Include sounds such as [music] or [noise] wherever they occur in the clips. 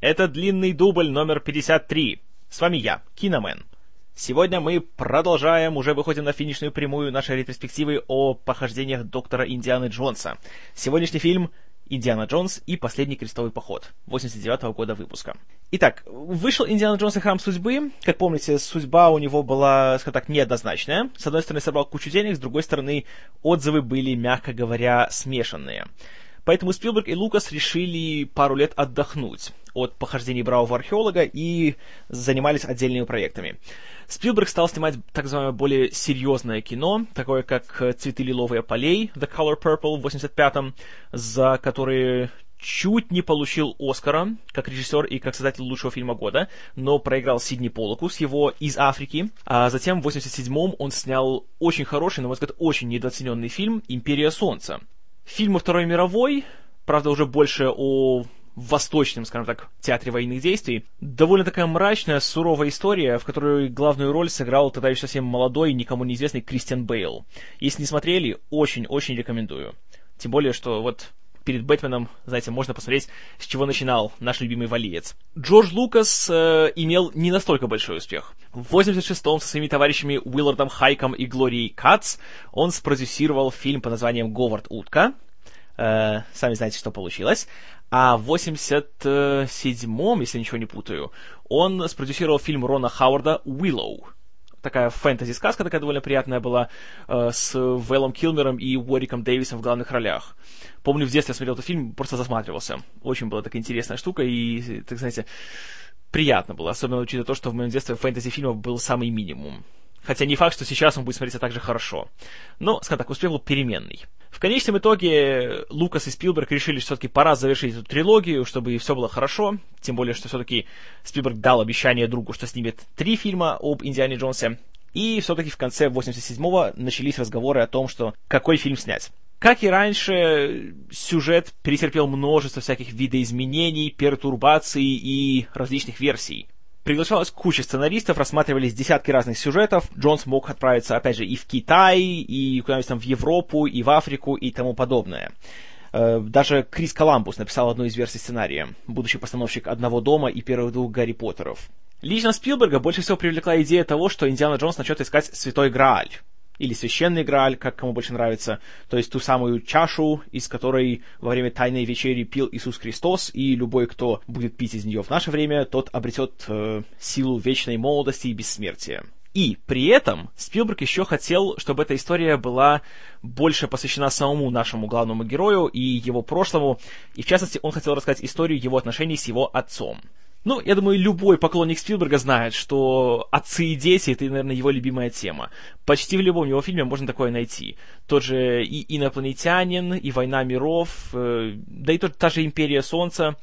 Это длинный дубль номер 53. С вами я, Киномен. Сегодня мы продолжаем, уже выходим на финишную прямую нашей ретроспективы о похождениях доктора Индианы Джонса. Сегодняшний фильм «Индиана Джонс и последний крестовый поход» 89 -го года выпуска. Итак, вышел «Индиана Джонс и храм судьбы». Как помните, судьба у него была, скажем так, неоднозначная. С одной стороны, собрал кучу денег, с другой стороны, отзывы были, мягко говоря, смешанные. Поэтому Спилберг и Лукас решили пару лет отдохнуть от похождений бравого археолога и занимались отдельными проектами. Спилберг стал снимать так называемое более серьезное кино, такое как «Цветы лиловые полей» The Color Purple в 85-м, за которые чуть не получил Оскара как режиссер и как создатель лучшего фильма года, но проиграл Сидни Полоку с его «Из Африки». А затем в 87-м он снял очень хороший, на мой взгляд, очень недооцененный фильм «Империя Солнца». Фильм Второй мировой, правда, уже больше о восточном, скажем так, театре военных действий. Довольно такая мрачная, суровая история, в которой главную роль сыграл тогда еще совсем молодой, никому неизвестный Кристиан Бейл. Если не смотрели, очень-очень рекомендую. Тем более, что вот перед Бэтменом, знаете, можно посмотреть, с чего начинал наш любимый валиец. Джордж Лукас э, имел не настолько большой успех. В 86-м со своими товарищами Уиллардом Хайком и Глорией Кац он спродюсировал фильм под названием «Говард Утка». Э, сами знаете, что получилось. А в 87-м, если ничего не путаю, он спродюсировал фильм Рона Хауарда «Willow», такая фэнтези-сказка такая довольно приятная была, э, с Вэллом Килмером и Уориком Дэвисом в главных ролях. Помню, в детстве я смотрел этот фильм, просто засматривался. Очень была такая интересная штука, и, так знаете, приятно было, особенно учитывая то, что в моем детстве фэнтези-фильмов был самый минимум. Хотя не факт, что сейчас он будет смотреться так же хорошо. Но, скажем так, успех был переменный. В конечном итоге Лукас и Спилберг решили, что все-таки пора завершить эту трилогию, чтобы все было хорошо. Тем более, что все-таки Спилберг дал обещание другу, что снимет три фильма об Индиане Джонсе. И все-таки в конце 87-го начались разговоры о том, что какой фильм снять. Как и раньше, сюжет перетерпел множество всяких видоизменений, пертурбаций и различных версий. Приглашалась куча сценаристов, рассматривались десятки разных сюжетов. Джонс мог отправиться, опять же, и в Китай, и куда-нибудь там в Европу, и в Африку, и тому подобное. Э, даже Крис Коламбус написал одну из версий сценария, будущий постановщик «Одного дома» и первых двух Гарри Поттеров. Лично Спилберга больше всего привлекла идея того, что Индиана Джонс начнет искать Святой Грааль или священный Грааль, как кому больше нравится, то есть ту самую чашу, из которой во время Тайной Вечери пил Иисус Христос, и любой, кто будет пить из нее в наше время, тот обретет э, силу вечной молодости и бессмертия. И при этом Спилберг еще хотел, чтобы эта история была больше посвящена самому нашему главному герою и его прошлому, и в частности он хотел рассказать историю его отношений с его отцом. Ну, я думаю, любой поклонник Спилберга знает, что отцы и дети — это, наверное, его любимая тема. Почти в любом его фильме можно такое найти. Тот же и «Инопланетянин», и «Война миров», э, да и тот, та же «Империя Солнца».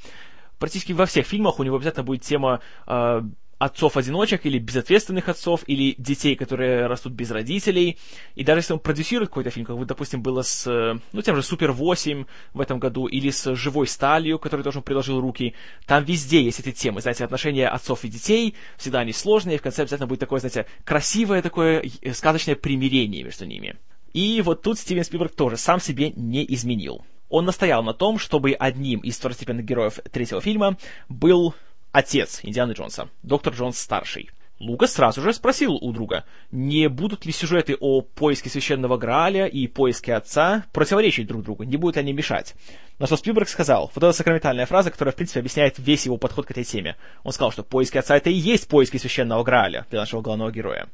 Практически во всех фильмах у него обязательно будет тема э, отцов-одиночек или безответственных отцов, или детей, которые растут без родителей. И даже если он продюсирует какой-то фильм, как вот, допустим, было с, ну, тем же Супер 8 в этом году, или с Живой сталью, который тоже приложил руки, там везде есть эти темы, знаете, отношения отцов и детей, всегда они сложные, в конце обязательно будет такое, знаете, красивое такое сказочное примирение между ними. И вот тут Стивен Спилберг тоже сам себе не изменил. Он настоял на том, чтобы одним из второстепенных героев третьего фильма был отец Индианы Джонса, доктор Джонс старший. Лукас сразу же спросил у друга, не будут ли сюжеты о поиске священного Грааля и поиске отца противоречить друг другу, не будут ли они мешать. На что Спилберг сказал, вот эта сакраментальная фраза, которая, в принципе, объясняет весь его подход к этой теме. Он сказал, что поиски отца это и есть поиски священного Грааля для нашего главного героя.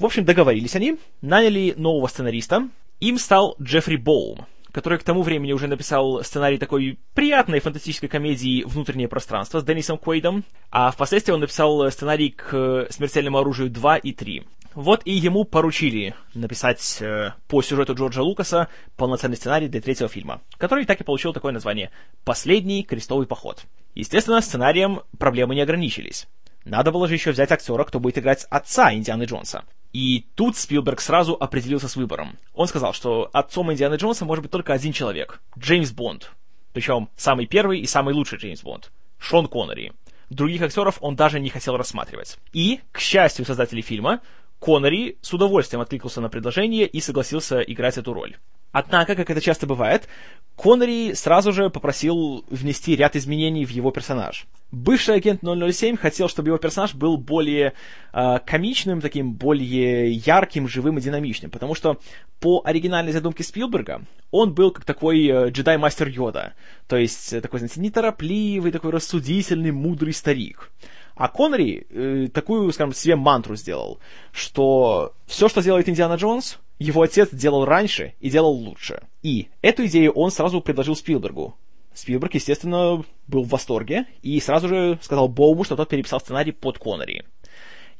В общем, договорились они, наняли нового сценариста. Им стал Джеффри Боум, который к тому времени уже написал сценарий такой приятной фантастической комедии «Внутреннее пространство» с Деннисом Куэйдом, а впоследствии он написал сценарий к «Смертельному оружию 2» и 3. Вот и ему поручили написать э, по сюжету Джорджа Лукаса полноценный сценарий для третьего фильма, который так и получил такое название «Последний крестовый поход». Естественно, сценарием проблемы не ограничились. Надо было же еще взять актера, кто будет играть отца Индианы Джонса. И тут Спилберг сразу определился с выбором. Он сказал, что отцом Индианы Джонса может быть только один человек — Джеймс Бонд. Причем самый первый и самый лучший Джеймс Бонд — Шон Коннери. Других актеров он даже не хотел рассматривать. И, к счастью создателей фильма, Коннери с удовольствием откликнулся на предложение и согласился играть эту роль. Однако, как это часто бывает, Коннери сразу же попросил внести ряд изменений в его персонаж. Бывший агент 007 хотел, чтобы его персонаж был более э, комичным, таким более ярким, живым и динамичным, потому что по оригинальной задумке Спилберга он был как такой э, джедай-мастер Йода, то есть э, такой, знаете, неторопливый, такой рассудительный, мудрый старик. А Коннери э, такую, скажем, себе мантру сделал, что все, что делает Индиана Джонс, его отец делал раньше и делал лучше. И эту идею он сразу предложил Спилбергу. Спилберг, естественно, был в восторге и сразу же сказал Боуму, что тот переписал сценарий под Коннери.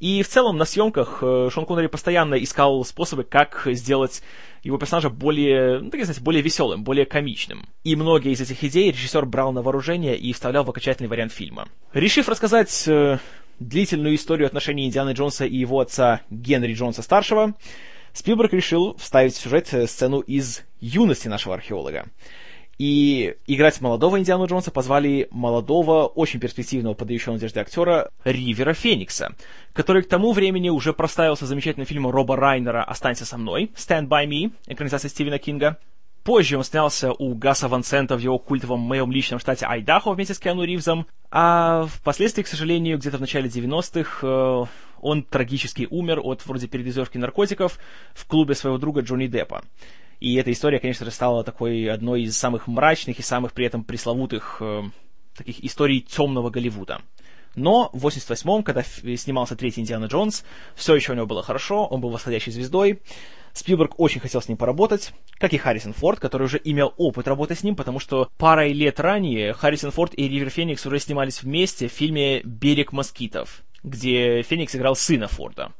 И в целом на съемках э, Шон Коннери постоянно искал способы, как сделать его персонажа более, ну, так сказать, более веселым, более комичным. И многие из этих идей режиссер брал на вооружение и вставлял в окончательный вариант фильма. Решив рассказать э, длительную историю отношений Индианы Джонса и его отца Генри Джонса-старшего, Спилберг решил вставить в сюжет э, сцену из юности нашего археолога. И играть молодого Индиану Джонса позвали молодого, очень перспективного, подающего надежды актера Ривера Феникса, который к тому времени уже проставился замечательным фильмом Роба Райнера «Останься со мной», «Stand by me», экранизация Стивена Кинга. Позже он снялся у Гаса Ван Сента в его культовом моем личном штате Айдахо вместе с Киану Ривзом, а впоследствии, к сожалению, где-то в начале 90-х э, он трагически умер от вроде передозировки наркотиков в клубе своего друга Джонни Деппа. И эта история, конечно же, стала такой одной из самых мрачных и самых при этом пресловутых э, таких историй темного Голливуда. Но в 88-м, когда снимался третий Индиана Джонс, все еще у него было хорошо, он был восходящей звездой. Спилберг очень хотел с ним поработать, как и Харрисон Форд, который уже имел опыт работы с ним, потому что парой лет ранее Харрисон Форд и Ривер Феникс уже снимались вместе в фильме «Берег москитов», где Феникс играл сына Форда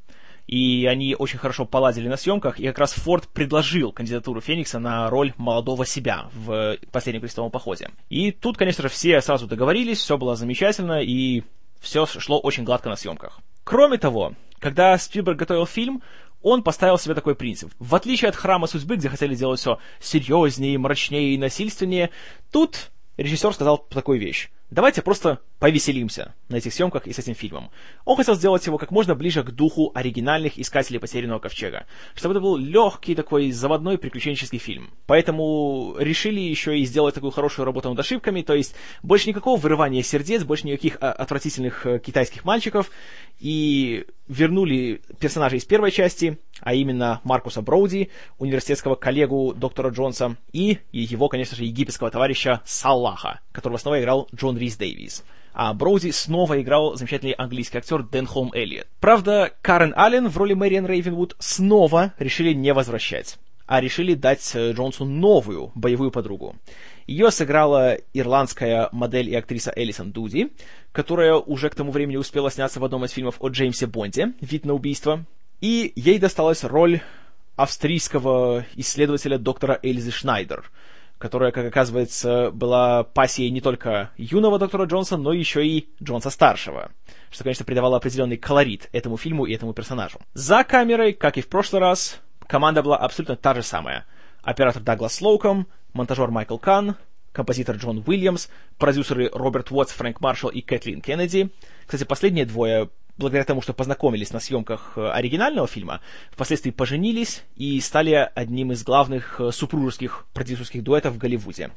и они очень хорошо поладили на съемках, и как раз Форд предложил кандидатуру Феникса на роль молодого себя в «Последнем крестовом походе». И тут, конечно же, все сразу договорились, все было замечательно, и все шло очень гладко на съемках. Кроме того, когда Спилберг готовил фильм, он поставил себе такой принцип. В отличие от «Храма судьбы», где хотели делать все серьезнее, мрачнее и насильственнее, тут режиссер сказал такую вещь. Давайте просто повеселимся на этих съемках и с этим фильмом. Он хотел сделать его как можно ближе к духу оригинальных «Искателей потерянного ковчега», чтобы это был легкий такой заводной приключенческий фильм. Поэтому решили еще и сделать такую хорошую работу над ошибками, то есть больше никакого вырывания сердец, больше никаких а, отвратительных э, китайских мальчиков, и вернули персонажей из первой части, а именно Маркуса Броуди, университетского коллегу доктора Джонса, и его, конечно же, египетского товарища Саллаха, которого снова играл Джон Рис Дэвис. А Броуди снова играл замечательный английский актер Дэн Холм Эллиот. Правда, Карен Аллен в роли Мэриан Рейвенвуд снова решили не возвращать а решили дать э, Джонсу новую боевую подругу. Ее сыграла ирландская модель и актриса Элисон Дуди, которая уже к тому времени успела сняться в одном из фильмов о Джеймсе Бонде «Вид на убийство». И ей досталась роль австрийского исследователя доктора Эльзы Шнайдер – которая, как оказывается, была пассией не только юного доктора Джонса, но еще и Джонса-старшего, что, конечно, придавало определенный колорит этому фильму и этому персонажу. За камерой, как и в прошлый раз, команда была абсолютно та же самая. Оператор Даглас Слоуком, монтажер Майкл Кан, композитор Джон Уильямс, продюсеры Роберт Уотс, Фрэнк Маршалл и Кэтлин Кеннеди. Кстати, последние двое благодаря тому, что познакомились на съемках э, оригинального фильма, впоследствии поженились и стали одним из главных э, супружеских продюсерских дуэтов в Голливуде.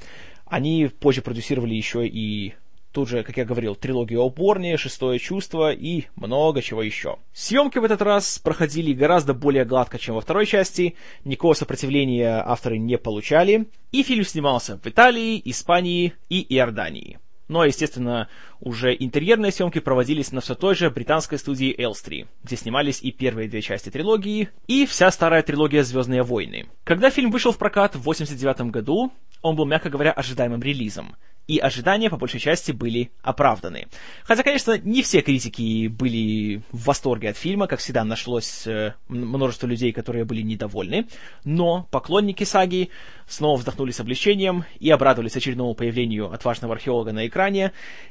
Они позже продюсировали еще и Тут же, как я говорил, трилогию о Борне, Шестое чувство и много чего еще. Съемки в этот раз проходили гораздо более гладко, чем во второй части, никакого сопротивления авторы не получали, и фильм снимался в Италии, Испании и Иордании. Но, естественно, уже интерьерные съемки проводились на все той же британской студии Элстри, где снимались и первые две части трилогии, и вся старая трилогия «Звездные войны». Когда фильм вышел в прокат в 1989 году, он был, мягко говоря, ожидаемым релизом и ожидания по большей части были оправданы. Хотя, конечно, не все критики были в восторге от фильма, как всегда нашлось э, множество людей, которые были недовольны, но поклонники саги снова вздохнули с облегчением и обрадовались очередному появлению отважного археолога на экране,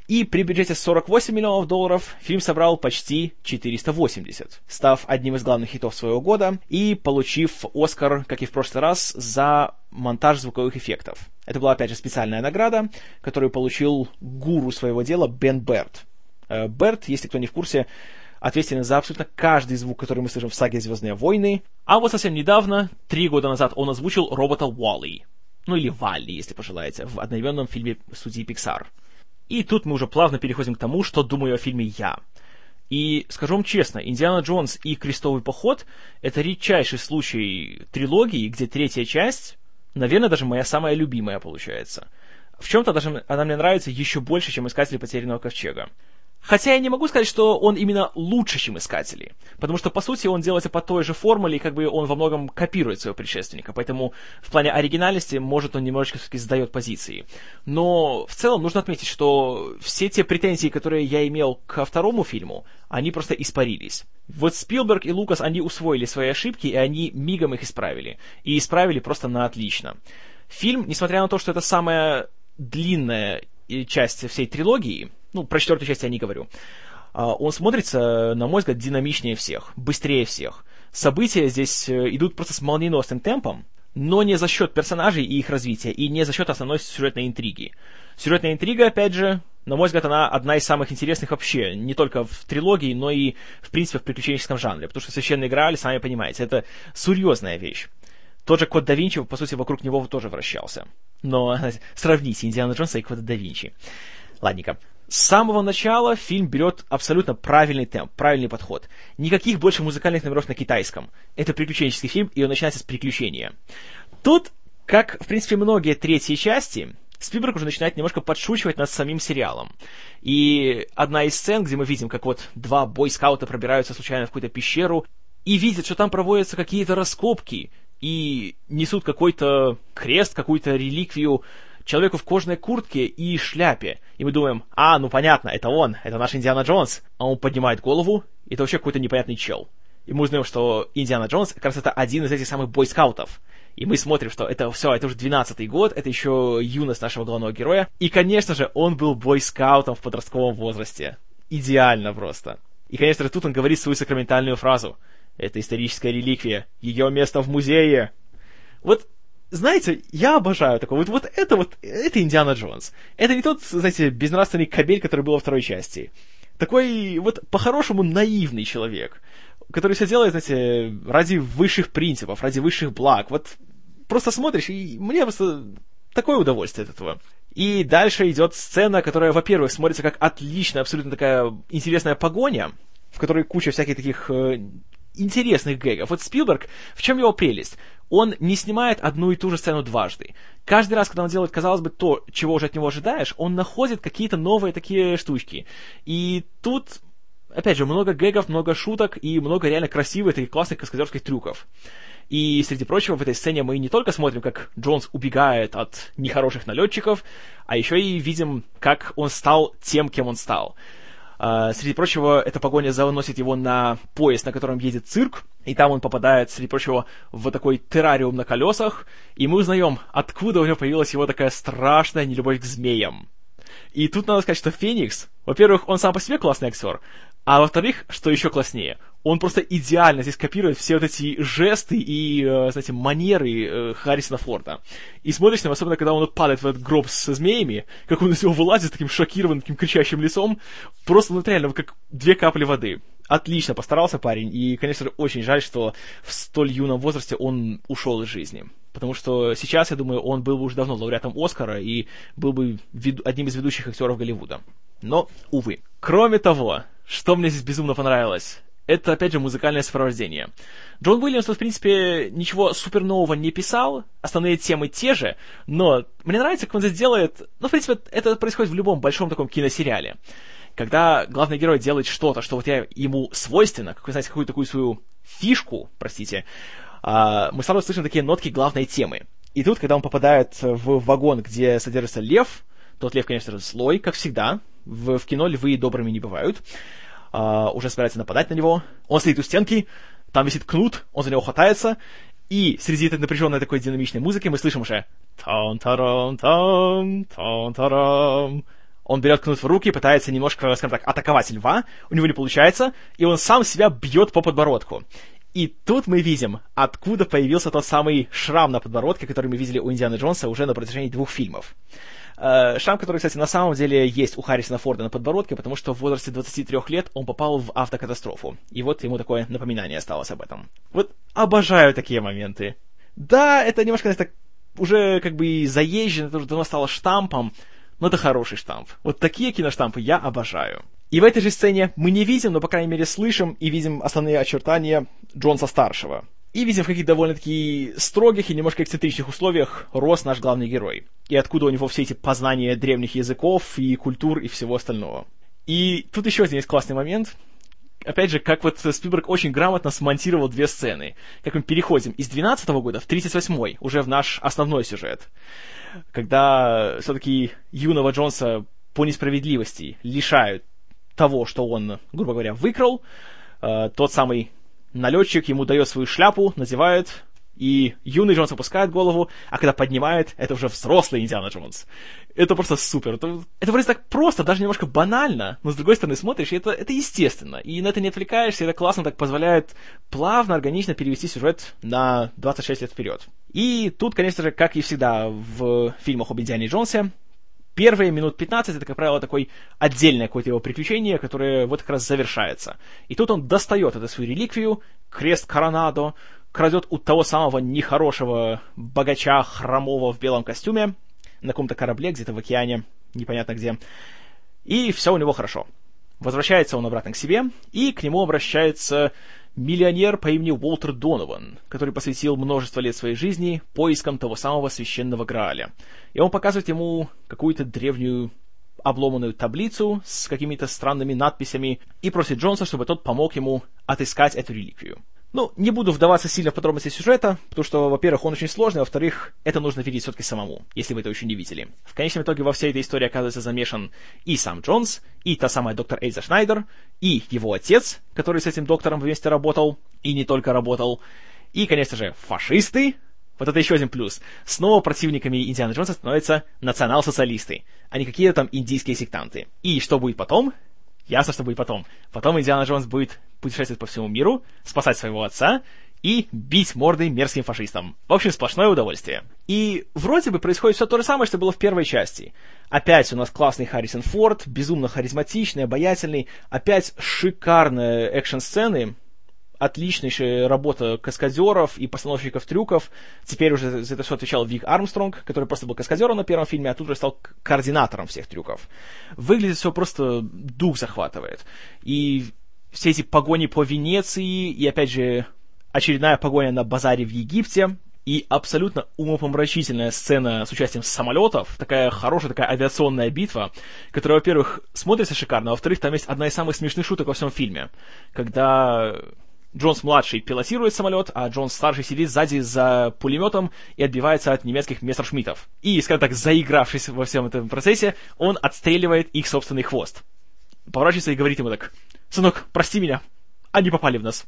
и при бюджете 48 миллионов долларов фильм собрал почти 480, став одним из главных хитов своего года и получив Оскар, как и в прошлый раз, за монтаж звуковых эффектов. Это была, опять же, специальная награда, которую получил гуру своего дела Бен Берт. Э, Берт, если кто не в курсе, ответственен за абсолютно каждый звук, который мы слышим в саге «Звездные войны». А вот совсем недавно, три года назад, он озвучил робота Уолли. Ну или Валли, если пожелаете, в одноименном фильме студии Pixar. И тут мы уже плавно переходим к тому, что думаю о фильме я. И скажу вам честно, «Индиана Джонс» и «Крестовый поход» — это редчайший случай трилогии, где третья часть, наверное, даже моя самая любимая получается. В чем-то даже она мне нравится еще больше, чем «Искатели потерянного ковчега». Хотя я не могу сказать, что он именно лучше, чем Искатели. Потому что, по сути, он делается по той же формуле, и как бы он во многом копирует своего предшественника. Поэтому в плане оригинальности, может, он немножечко все-таки сдает позиции. Но в целом нужно отметить, что все те претензии, которые я имел ко второму фильму, они просто испарились. Вот Спилберг и Лукас, они усвоили свои ошибки, и они мигом их исправили. И исправили просто на отлично. Фильм, несмотря на то, что это самая длинная часть всей трилогии, ну, про четвертую часть я не говорю, а, он смотрится, на мой взгляд, динамичнее всех, быстрее всех. События здесь э, идут просто с молниеносным темпом, но не за счет персонажей и их развития, и не за счет основной сюжетной интриги. Сюжетная интрига, опять же, на мой взгляд, она одна из самых интересных вообще, не только в трилогии, но и, в принципе, в приключенческом жанре, потому что «Священный Грааль», сами понимаете, это серьезная вещь. Тот же Код да Винчи, по сути, вокруг него тоже вращался. Но [laughs] сравните Индиана Джонса и Кода да Винчи. Ладненько. С самого начала фильм берет абсолютно правильный темп, правильный подход. Никаких больше музыкальных номеров на китайском. Это приключенческий фильм, и он начинается с приключения. Тут, как, в принципе, многие третьи части, Спилберг уже начинает немножко подшучивать над самим сериалом. И одна из сцен, где мы видим, как вот два бойскаута пробираются случайно в какую-то пещеру и видят, что там проводятся какие-то раскопки, и несут какой-то крест, какую-то реликвию человеку в кожаной куртке и шляпе. И мы думаем, а, ну понятно, это он, это наш Индиана Джонс. А он поднимает голову, и это вообще какой-то непонятный чел. И мы узнаем, что Индиана Джонс как раз это один из этих самых бойскаутов. И мы смотрим, что это все, это уже 12-й год, это еще юность нашего главного героя. И, конечно же, он был бойскаутом в подростковом возрасте. Идеально просто. И, конечно же, тут он говорит свою сакраментальную фразу. Это историческая реликвия. Ее место в музее. Вот знаете, я обожаю такое. Вот, вот это вот, это Индиана Джонс. Это не тот, знаете, безнравственный кабель, который был во второй части. Такой вот по-хорошему наивный человек, который все делает, знаете, ради высших принципов, ради высших благ. Вот просто смотришь, и мне просто такое удовольствие от этого. И дальше идет сцена, которая, во-первых, смотрится как отличная, абсолютно такая интересная погоня, в которой куча всяких таких э, интересных гэгов. Вот Спилберг, в чем его прелесть? Он не снимает одну и ту же сцену дважды. Каждый раз, когда он делает, казалось бы, то, чего уже от него ожидаешь, он находит какие-то новые такие штучки. И тут, опять же, много гэгов, много шуток и много реально красивых таких классных каскадерских трюков. И, среди прочего, в этой сцене мы не только смотрим, как Джонс убегает от нехороших налетчиков, а еще и видим, как он стал тем, кем он стал. Uh, среди прочего, эта погоня заносит его на поезд, на котором едет цирк, и там он попадает, среди прочего, в такой террариум на колесах, и мы узнаем, откуда у него появилась его такая страшная нелюбовь к змеям. И тут надо сказать, что Феникс, во-первых, он сам по себе классный актер, а во-вторых, что еще класснее, он просто идеально здесь копирует все вот эти жесты и, э, знаете, манеры э, Харрисона Форда. И смотришь на него, особенно когда он падает в этот гроб со змеями, как он из него вылазит таким шокированным, таким кричащим лицом, просто, ну, реально, как две капли воды. Отлично постарался парень, и, конечно же, очень жаль, что в столь юном возрасте он ушел из жизни. Потому что сейчас, я думаю, он был бы уже давно лауреатом Оскара и был бы одним из ведущих актеров Голливуда. Но, увы. Кроме того, что мне здесь безумно понравилось, это, опять же, музыкальное сопровождение. Джон Уильямс, в принципе, ничего супер нового не писал, основные темы те же, но мне нравится, как он здесь делает... Ну, в принципе, это происходит в любом большом таком киносериале. Когда главный герой делает что-то, что вот я, ему свойственно, как вы знаете, какую-то такую свою фишку, простите, а, мы сразу слышим такие нотки главной темы. И тут, когда он попадает в вагон, где содержится лев, тот лев, конечно же, злой, как всегда. В, в кино львы добрыми не бывают uh, уже собирается нападать на него. Он стоит у стенки, там висит кнут, он за него хватается, и среди этой напряженной такой динамичной музыки мы слышим уже тон тарам тон тон тарам Он берет кнут в руки, пытается немножко, скажем так, атаковать льва, у него не получается, и он сам себя бьет по подбородку. И тут мы видим, откуда появился тот самый шрам на подбородке, который мы видели у Индианы Джонса уже на протяжении двух фильмов. Э, шрам, который, кстати, на самом деле есть у Харрисона Форда на подбородке, потому что в возрасте 23 лет он попал в автокатастрофу. И вот ему такое напоминание осталось об этом. Вот обожаю такие моменты. Да, это немножко, знаете, так уже как бы заезжено, это уже давно стало штампом, но это хороший штамп. Вот такие киноштампы я обожаю. И в этой же сцене мы не видим, но, по крайней мере, слышим и видим основные очертания Джонса-старшего. И видим, в каких довольно-таки строгих и немножко эксцентричных условиях рос наш главный герой. И откуда у него все эти познания древних языков и культур и всего остального. И тут еще один есть классный момент. Опять же, как вот Спилберг очень грамотно смонтировал две сцены. Как мы переходим из 12 -го года в 38-й, уже в наш основной сюжет. Когда все-таки юного Джонса по несправедливости лишают того, что он, грубо говоря, выкрал, э, тот самый налетчик ему дает свою шляпу, надевает, и юный Джонс опускает голову, а когда поднимает, это уже взрослый Индиана Джонс. Это просто супер. Это, это вроде так просто, даже немножко банально, но с другой стороны смотришь, и это, это естественно. И на это не отвлекаешься, и это классно так позволяет плавно, органично перевести сюжет на 26 лет вперед. И тут, конечно же, как и всегда в фильмах об Индиане Джонсе, первые минут 15 это, как правило, такое отдельное какое-то его приключение, которое вот как раз завершается. И тут он достает эту свою реликвию, крест Коронадо, крадет у того самого нехорошего богача хромого в белом костюме на каком-то корабле где-то в океане, непонятно где. И все у него хорошо. Возвращается он обратно к себе, и к нему обращается миллионер по имени Уолтер Донован, который посвятил множество лет своей жизни поискам того самого священного Грааля. И он показывает ему какую-то древнюю обломанную таблицу с какими-то странными надписями и просит Джонса, чтобы тот помог ему отыскать эту реликвию. Ну, не буду вдаваться сильно в подробности сюжета, потому что, во-первых, он очень сложный, а во-вторых, это нужно видеть все-таки самому, если вы это еще не видели. В конечном итоге во всей этой истории оказывается замешан и сам Джонс, и та самая доктор Эльза Шнайдер, и его отец, который с этим доктором вместе работал, и не только работал, и, конечно же, фашисты, вот это еще один плюс. Снова противниками Индианы Джонса становятся национал-социалисты, а не какие-то там индийские сектанты. И что будет потом? Ясно, что будет потом. Потом Индиана Джонс будет путешествовать по всему миру, спасать своего отца и бить морды мерзким фашистам. В общем, сплошное удовольствие. И вроде бы происходит все то же самое, что было в первой части. Опять у нас классный Харрисон Форд, безумно харизматичный, обаятельный, опять шикарные экшн-сцены, отличнейшая работа каскадеров и постановщиков трюков. Теперь уже за это все отвечал Вик Армстронг, который просто был каскадером на первом фильме, а тут уже стал координатором всех трюков. Выглядит все просто дух захватывает. И все эти погони по Венеции, и опять же очередная погоня на базаре в Египте, и абсолютно умопомрачительная сцена с участием самолетов, такая хорошая такая авиационная битва, которая, во-первых, смотрится шикарно, а во-вторых, там есть одна из самых смешных шуток во всем фильме, когда Джонс-младший пилотирует самолет, а Джонс-старший сидит сзади за пулеметом и отбивается от немецких мессершмиттов. И, скажем так, заигравшись во всем этом процессе, он отстреливает их собственный хвост. Поворачивается и говорит ему так, «Сынок, прости меня, они попали в нас».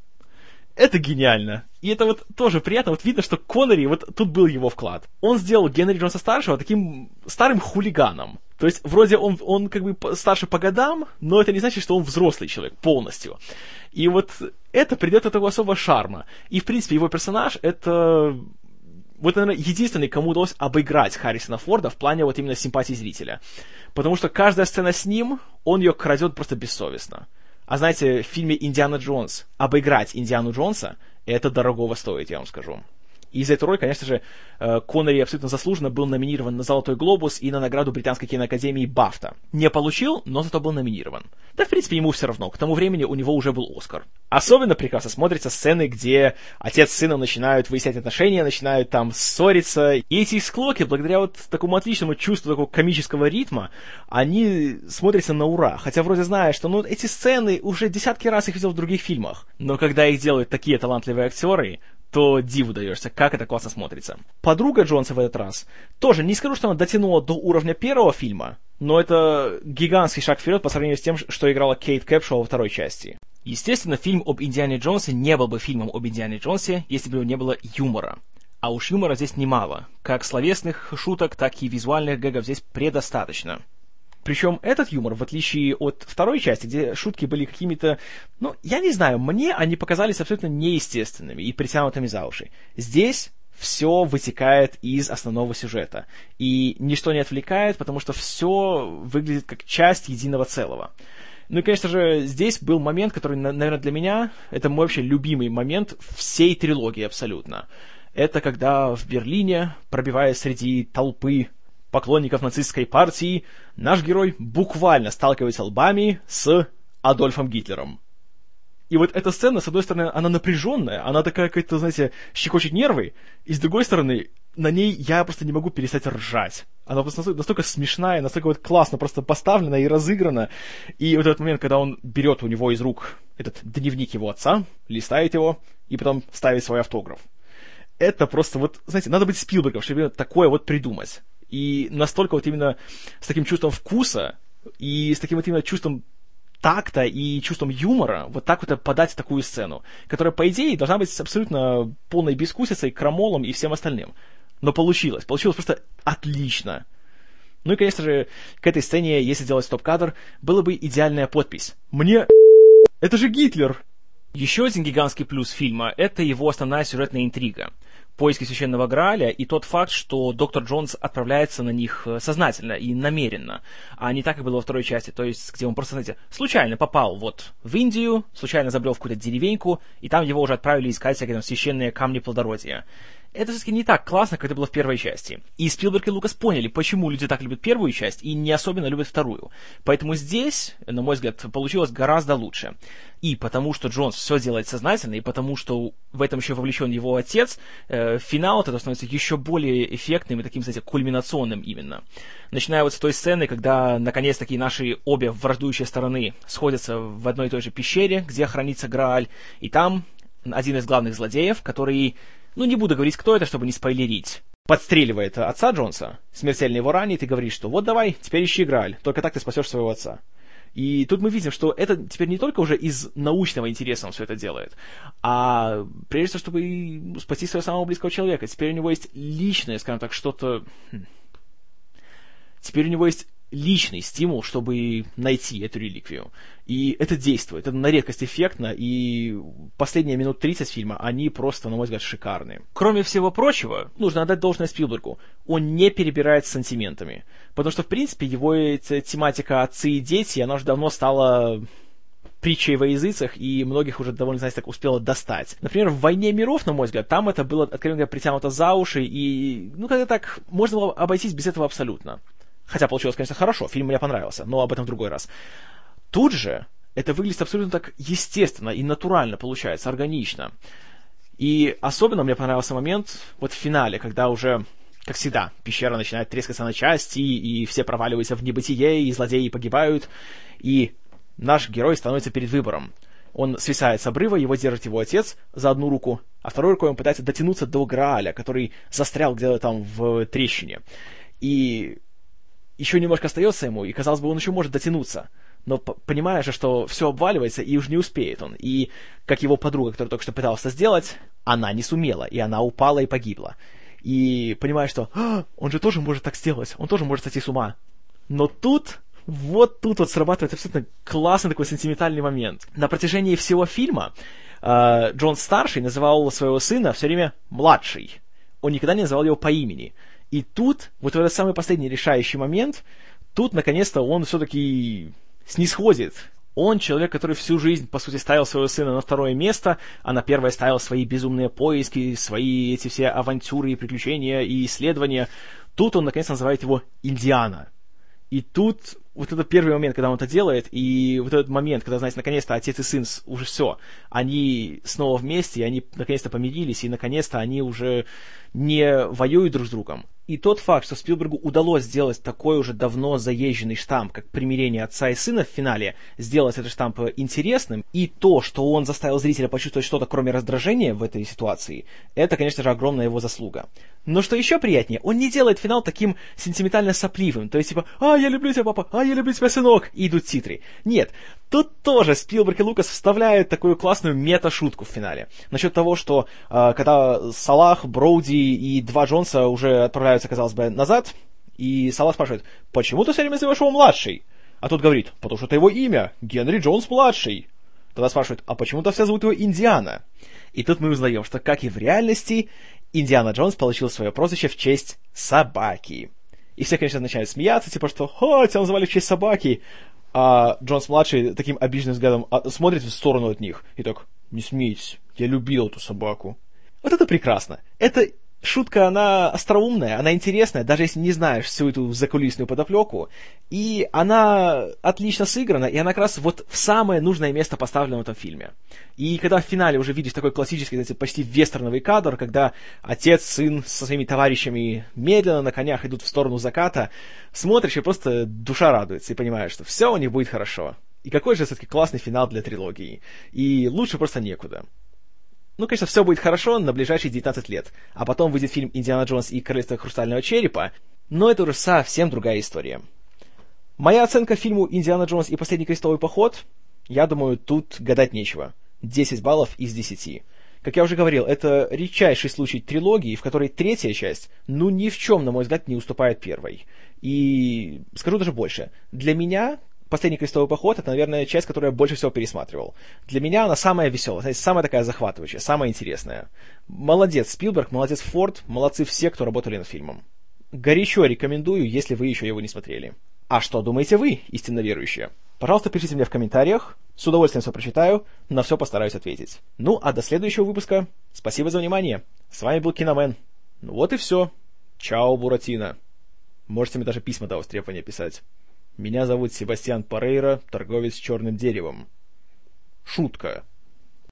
Это гениально. И это вот тоже приятно. Вот видно, что Коннери, вот тут был его вклад. Он сделал Генри Джонса старшего таким старым хулиганом. То есть, вроде он, он как бы старше по годам, но это не значит, что он взрослый человек полностью. И вот это придает этого особого шарма. И, в принципе, его персонаж — это вот, наверное, единственный, кому удалось обыграть Харрисона Форда в плане вот именно симпатии зрителя. Потому что каждая сцена с ним, он ее крадет просто бессовестно. А знаете, в фильме «Индиана Джонс» обыграть Индиану Джонса, это дорогого стоит, я вам скажу. И за эту роль, конечно же, э, Коннери абсолютно заслуженно был номинирован на «Золотой глобус» и на награду Британской киноакадемии «Бафта». Не получил, но зато был номинирован. Да, в принципе, ему все равно. К тому времени у него уже был «Оскар». Особенно прекрасно смотрятся сцены, где отец с сыном начинают выяснять отношения, начинают там ссориться. И эти склоки, благодаря вот такому отличному чувству такого комического ритма, они смотрятся на ура. Хотя вроде знаешь, что ну, эти сцены уже десятки раз их видел в других фильмах. Но когда их делают такие талантливые актеры, то диву даешься, как это классно смотрится. Подруга Джонса в этот раз тоже, не скажу, что она дотянула до уровня первого фильма, но это гигантский шаг вперед по сравнению с тем, что играла Кейт Кэпшоу во второй части. Естественно, фильм об Индиане Джонсе не был бы фильмом об Индиане Джонсе, если бы у него не было юмора. А уж юмора здесь немало. Как словесных шуток, так и визуальных гэгов здесь предостаточно. Причем этот юмор, в отличие от второй части, где шутки были какими-то, ну, я не знаю, мне они показались абсолютно неестественными и притянутыми за уши. Здесь все вытекает из основного сюжета. И ничто не отвлекает, потому что все выглядит как часть единого целого. Ну и, конечно же, здесь был момент, который, наверное, для меня, это мой вообще любимый момент всей трилогии абсолютно. Это когда в Берлине, пробиваясь среди толпы поклонников нацистской партии, наш герой буквально сталкивается лбами с Адольфом Гитлером. И вот эта сцена, с одной стороны, она напряженная, она такая какая-то, знаете, щекочет нервы, и с другой стороны, на ней я просто не могу перестать ржать. Она просто настолько, настолько смешная, настолько вот классно просто поставлена и разыграна. И вот этот момент, когда он берет у него из рук этот дневник его отца, листает его, и потом ставит свой автограф. Это просто вот, знаете, надо быть Спилбергом, чтобы такое вот придумать. И настолько вот именно с таким чувством вкуса и с таким вот именно чувством такта и чувством юмора вот так вот подать такую сцену, которая, по идее, должна быть абсолютно полной бескусицей, крамолом и всем остальным. Но получилось. Получилось просто отлично. Ну и, конечно же, к этой сцене, если делать стоп-кадр, была бы идеальная подпись. Мне... Это же Гитлер! Еще один гигантский плюс фильма – это его основная сюжетная интрига поиски священного Грааля и тот факт, что доктор Джонс отправляется на них э, сознательно и намеренно, а не так, как было во второй части, то есть где он просто, знаете, случайно попал вот в Индию, случайно забрел в какую-то деревеньку, и там его уже отправили искать всякие там священные камни плодородия это все-таки не так классно, как это было в первой части. И Спилберг и Лукас поняли, почему люди так любят первую часть и не особенно любят вторую. Поэтому здесь, на мой взгляд, получилось гораздо лучше. И потому что Джонс все делает сознательно, и потому что в этом еще вовлечен его отец, э, финал от этого становится еще более эффектным и таким, знаете, кульминационным именно. Начиная вот с той сцены, когда наконец-таки наши обе враждующие стороны сходятся в одной и той же пещере, где хранится Грааль, и там один из главных злодеев, который ну, не буду говорить, кто это, чтобы не спойлерить. Подстреливает отца Джонса, смертельно его ранит и говорит, что вот давай, теперь ищи Грааль, только так ты спасешь своего отца. И тут мы видим, что это теперь не только уже из научного интереса он все это делает, а прежде всего, чтобы спасти своего самого близкого человека. Теперь у него есть личное, скажем так, что-то... Хм, теперь у него есть личный стимул, чтобы найти эту реликвию. И это действует, это на редкость эффектно, и последние минут 30 фильма, они просто, на мой взгляд, шикарные. Кроме всего прочего, нужно отдать должное Спилбергу, он не перебирает с сантиментами. Потому что, в принципе, его тематика отцы и дети, она уже давно стала притчей во языцах, и многих уже довольно, знаете, так успело достать. Например, в «Войне миров», на мой взгляд, там это было, откровенно говоря, притянуто за уши, и, ну, как-то так, можно было обойтись без этого абсолютно. Хотя получилось, конечно, хорошо, фильм мне понравился, но об этом в другой раз. Тут же это выглядит абсолютно так естественно и натурально получается, органично. И особенно мне понравился момент вот в финале, когда уже, как всегда, пещера начинает трескаться на части, и все проваливаются в небытие, и злодеи погибают, и наш герой становится перед выбором. Он свисает с обрыва, его держит его отец за одну руку, а второй рукой он пытается дотянуться до Грааля, который застрял где-то там в трещине. И еще немножко остается ему, и, казалось бы, он еще может дотянуться. Но понимая что все обваливается, и уж не успеет он. И, как его подруга, которая только что пыталась сделать, она не сумела, и она упала и погибла. И понимая, что а, он же тоже может так сделать, он тоже может сойти с ума. Но тут вот тут вот срабатывает абсолютно классный такой сентиментальный момент. На протяжении всего фильма э, Джон старший называл своего сына все время младший. Он никогда не называл его по имени. И тут, вот в этот самый последний решающий момент, тут, наконец-то, он все-таки снисходит. Он человек, который всю жизнь, по сути, ставил своего сына на второе место, а на первое ставил свои безумные поиски, свои эти все авантюры и приключения и исследования. Тут он, наконец, называет его Индиана. И тут вот это первый момент, когда он это делает, и вот этот момент, когда, знаете, наконец-то отец и сын уже все, они снова вместе, и они наконец-то помирились, и наконец-то они уже не воюют друг с другом. И тот факт, что Спилбергу удалось сделать такой уже давно заезженный штамп, как примирение отца и сына в финале, сделать этот штамп интересным, и то, что он заставил зрителя почувствовать что-то, кроме раздражения в этой ситуации, это, конечно же, огромная его заслуга. Но что еще приятнее, он не делает финал таким сентиментально сопливым, то есть типа «А, я люблю тебя, папа! А, я люблю тебя, сынок!» и идут титры. Нет, тут тоже Спилберг и Лукас вставляют такую классную мета-шутку в финале. Насчет того, что э, когда Салах, Броуди и два Джонса уже отправляются, казалось бы, назад, и Салах спрашивает, почему ты все время называешь его младший? А тот говорит, потому что это его имя, Генри Джонс-младший. Тогда спрашивают, а почему-то все зовут его Индиана? И тут мы узнаем, что, как и в реальности, Индиана Джонс получил свое прозвище в честь собаки. И все, конечно, начинают смеяться, типа, что «Ха, тебя назвали в честь собаки!» А Джонс-младший таким обиженным взглядом а, смотрит в сторону от них и так «Не смейтесь, я любил эту собаку». Вот это прекрасно. Это шутка, она остроумная, она интересная, даже если не знаешь всю эту закулисную подоплеку, и она отлично сыграна, и она как раз вот в самое нужное место поставлена в этом фильме. И когда в финале уже видишь такой классический, знаете, почти вестерновый кадр, когда отец, сын со своими товарищами медленно на конях идут в сторону заката, смотришь и просто душа радуется, и понимаешь, что все у них будет хорошо. И какой же все-таки классный финал для трилогии. И лучше просто некуда. Ну, конечно, все будет хорошо на ближайшие 19 лет, а потом выйдет фильм «Индиана Джонс и Королевство Хрустального Черепа», но это уже совсем другая история. Моя оценка фильму «Индиана Джонс и Последний крестовый поход», я думаю, тут гадать нечего. 10 баллов из 10. Как я уже говорил, это редчайший случай трилогии, в которой третья часть, ну, ни в чем, на мой взгляд, не уступает первой. И скажу даже больше. Для меня «Последний крестовый поход» — это, наверное, часть, которую я больше всего пересматривал. Для меня она самая веселая, знаете, самая такая захватывающая, самая интересная. Молодец Спилберг, молодец Форд, молодцы все, кто работали над фильмом. Горячо рекомендую, если вы еще его не смотрели. А что думаете вы, истинно верующие? Пожалуйста, пишите мне в комментариях, с удовольствием все прочитаю, на все постараюсь ответить. Ну, а до следующего выпуска. Спасибо за внимание. С вами был Киномен. Ну вот и все. Чао, Буратино. Можете мне даже письма до востребования писать. Меня зовут Себастьян Парейра, торговец черным деревом. Шутка.